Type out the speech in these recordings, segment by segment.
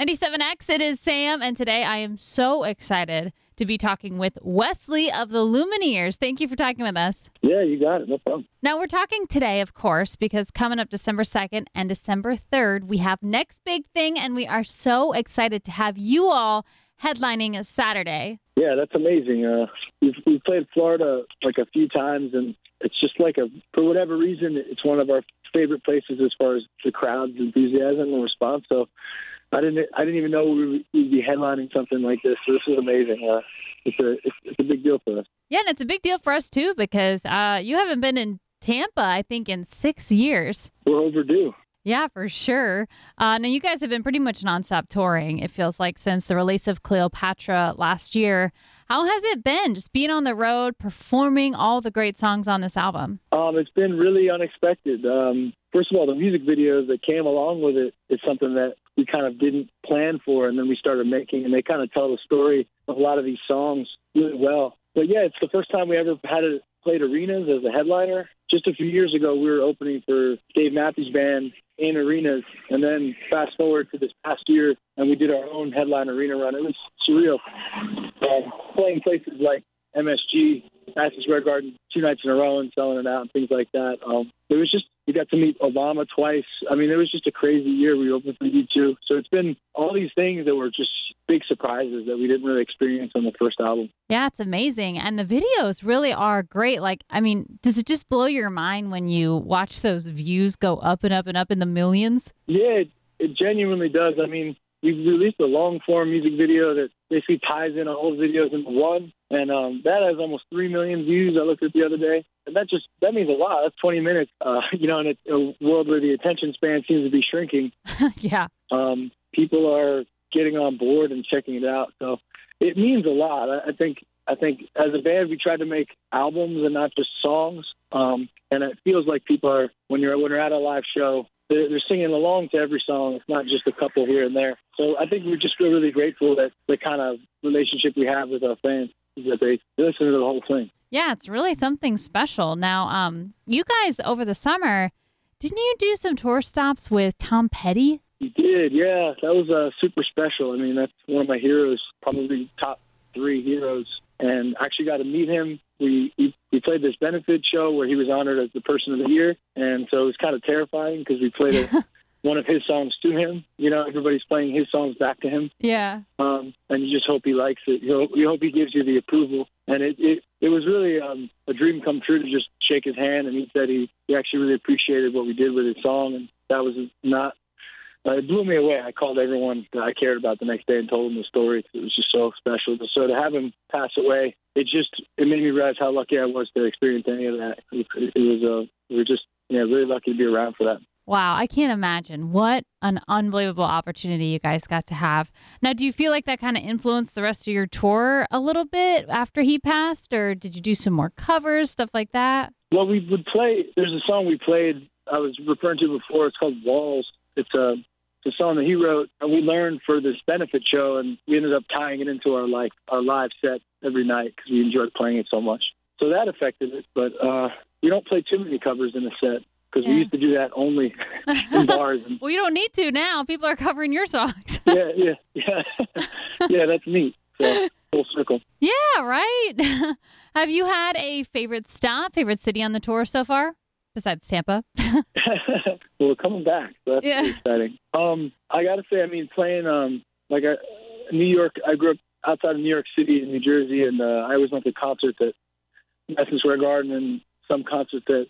97X, it is Sam, and today I am so excited to be talking with Wesley of the Lumineers. Thank you for talking with us. Yeah, you got it. No problem. Now, we're talking today, of course, because coming up December 2nd and December 3rd, we have Next Big Thing, and we are so excited to have you all headlining a Saturday. Yeah, that's amazing. Uh, we've, we've played Florida like a few times, and it's just like a, for whatever reason, it's one of our favorite places as far as the crowd's enthusiasm and response. So I didn't I didn't even know we would be headlining something like this. So this is amazing. Uh, it's a it's, it's, a big deal for us. Yeah, and it's a big deal for us too because uh, you haven't been in Tampa, I think, in six years. We're overdue. Yeah, for sure. Uh, now, you guys have been pretty much nonstop touring, it feels like, since the release of Cleopatra last year. How has it been just being on the road, performing all the great songs on this album? Um, it's been really unexpected. Um, first of all, the music videos that came along with it is something that we kind of didn't plan for, and then we started making, and they kind of tell the story of a lot of these songs really well. But yeah, it's the first time we ever had it played arenas as a headliner. Just a few years ago, we were opening for Dave Matthews Band in arenas, and then fast forward to this past year, and we did our own headline arena run. It was surreal. Um, playing places like MSG, Madison Square Garden, two nights in a row and selling it out and things like that. Um, it was just we got to meet Obama twice. I mean, it was just a crazy year. We opened for U2, so it's been all these things that were just big surprises that we didn't really experience on the first album. Yeah, it's amazing, and the videos really are great. Like, I mean, does it just blow your mind when you watch those views go up and up and up in the millions? Yeah, it, it genuinely does. I mean, we released a long form music video that basically ties in all the videos into one, and um, that has almost three million views. I looked at the other day, and that just that means a lot. That's 20 minutes, uh, you know, in a, a, world where the attention span seems to be shrinking. yeah, um, people are getting on board and checking it out, so it means a lot. I, I think I think as a band we try to make albums and not just songs. Um, and it feels like people are when you're when you're at a live show, they're, they're singing along to every song. It's not just a couple here and there. So I think we just feel really grateful that the kind of relationship we have with our fans is that they listen to the whole thing. Yeah, it's really something special. Now, um, you guys over the summer, didn't you do some tour stops with Tom Petty? We did, yeah. That was uh, super special. I mean, that's one of my heroes, probably top three heroes. And actually got to meet him. We, we we played this benefit show where he was honored as the person of the year, and so it was kind of terrifying because we played a, one of his songs to him. You know, everybody's playing his songs back to him. Yeah. Um, and you just hope he likes it. You hope, you hope he gives you the approval. And it it, it was really um, a dream come true to just shake his hand. And he said he, he actually really appreciated what we did with his song, and that was not. Uh, it blew me away. I called everyone that I cared about the next day and told them the story. It was just so special. So to have him pass away, it just it made me realize how lucky I was to experience any of that. It, it, was uh, we were just yeah really lucky to be around for that. Wow, I can't imagine what an unbelievable opportunity you guys got to have. Now, do you feel like that kind of influenced the rest of your tour a little bit after he passed, or did you do some more covers, stuff like that? Well, we would play. There's a song we played. I was referring to before. It's called Walls. It's a it's a song that he wrote, and we learned for this benefit show, and we ended up tying it into our like our live set every night because we enjoyed playing it so much. So that affected it, but uh, we don't play too many covers in a set because yeah. we used to do that only in bars. And, well, you don't need to now. People are covering your songs. yeah, yeah, yeah, yeah. That's neat. So full circle. Yeah, right. Have you had a favorite stop, favorite city on the tour so far, besides Tampa? well, we're coming back, so that's yeah. exciting. Um, I got to say, I mean, playing um, like a, New York. I grew up outside of New York City in New Jersey, and uh, I always went to concerts at Madison Square Garden and some concerts at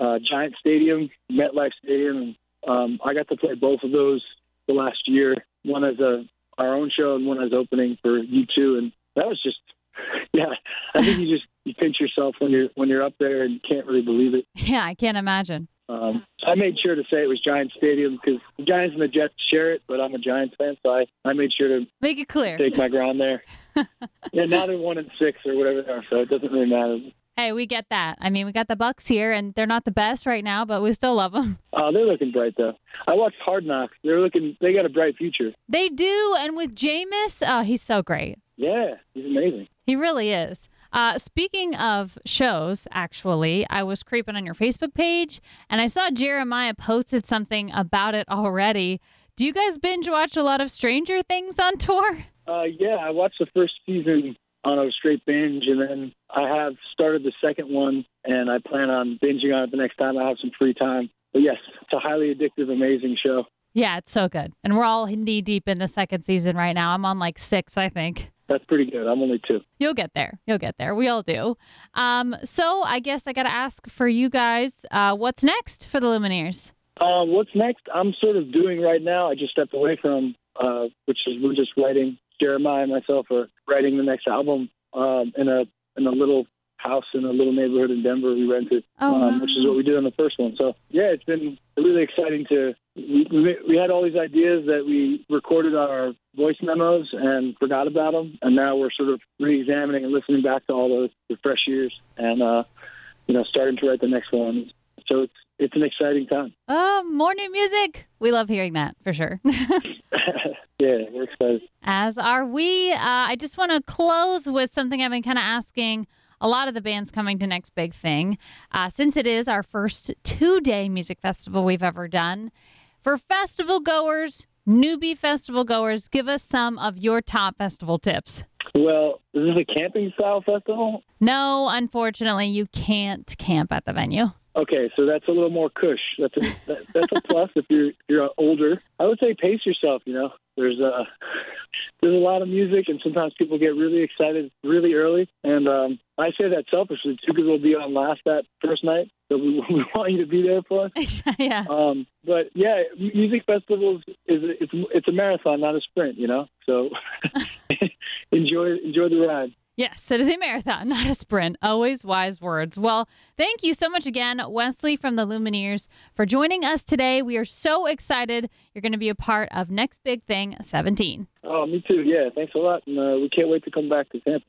uh, Giant Stadium, MetLife Stadium. And, um, I got to play both of those the last year. One as a our own show and one as opening for U2, and that was just yeah. I think you just you pinch yourself when you're when you're up there and you can't really believe it. Yeah, I can't imagine. Um, I made sure to say it was Giants Stadium because the Giants and the Jets share it, but I'm a Giants fan, so I, I made sure to make it clear, take my ground there. yeah, now they're one and six or whatever they are, so it doesn't really matter. Hey, we get that. I mean, we got the Bucs here, and they're not the best right now, but we still love them. Oh, they're looking bright though. I watched Hard Knocks. They're looking. They got a bright future. They do, and with Jameis, oh, he's so great. Yeah, he's amazing. He really is. Uh, speaking of shows, actually, I was creeping on your Facebook page and I saw Jeremiah posted something about it already. Do you guys binge watch a lot of Stranger Things on tour? Uh, yeah, I watched the first season on a straight binge, and then I have started the second one, and I plan on binging on it the next time I have some free time. But yes, it's a highly addictive, amazing show. Yeah, it's so good. And we're all knee deep in the second season right now. I'm on like six, I think. That's pretty good. I'm only two. You'll get there. You'll get there. We all do. Um, so I guess I got to ask for you guys uh, what's next for the Lumineers? Uh, what's next? I'm sort of doing right now. I just stepped away from, uh, which is we're just writing. Jeremiah and myself are writing the next album um, in a in a little house in a little neighborhood in Denver we rented, Oh, um, wow. which is what we did on the first one. So yeah, it's been really exciting to. We, we had all these ideas that we recorded on our voice memos and forgot about them, and now we're sort of re-examining and listening back to all those the fresh years, and uh, you know, starting to write the next one. So it's it's an exciting time. Oh, more new music. We love hearing that for sure. yeah, we're excited. As are we. Uh, I just want to close with something I've been kind of asking a lot of the bands coming to Next Big Thing, uh, since it is our first two day music festival we've ever done. For festival goers, newbie festival goers, give us some of your top festival tips. Well, is this a camping style festival? No, unfortunately, you can't camp at the venue. Okay, so that's a little more cush. That's a that, that's a plus if you're you're older. I would say pace yourself. You know, there's a there's a lot of music, and sometimes people get really excited really early. And um, I say that selfishly too, because we'll be on last that first night, so we, we want you to be there for us. yeah. Um, but yeah, music festivals is it's it's a marathon, not a sprint. You know, so enjoy enjoy the ride. Yes, it is a marathon, not a sprint. Always wise words. Well, thank you so much again, Wesley from the Lumineers, for joining us today. We are so excited you're going to be a part of Next Big Thing 17. Oh, me too. Yeah, thanks a lot, and uh, we can't wait to come back to Tampa.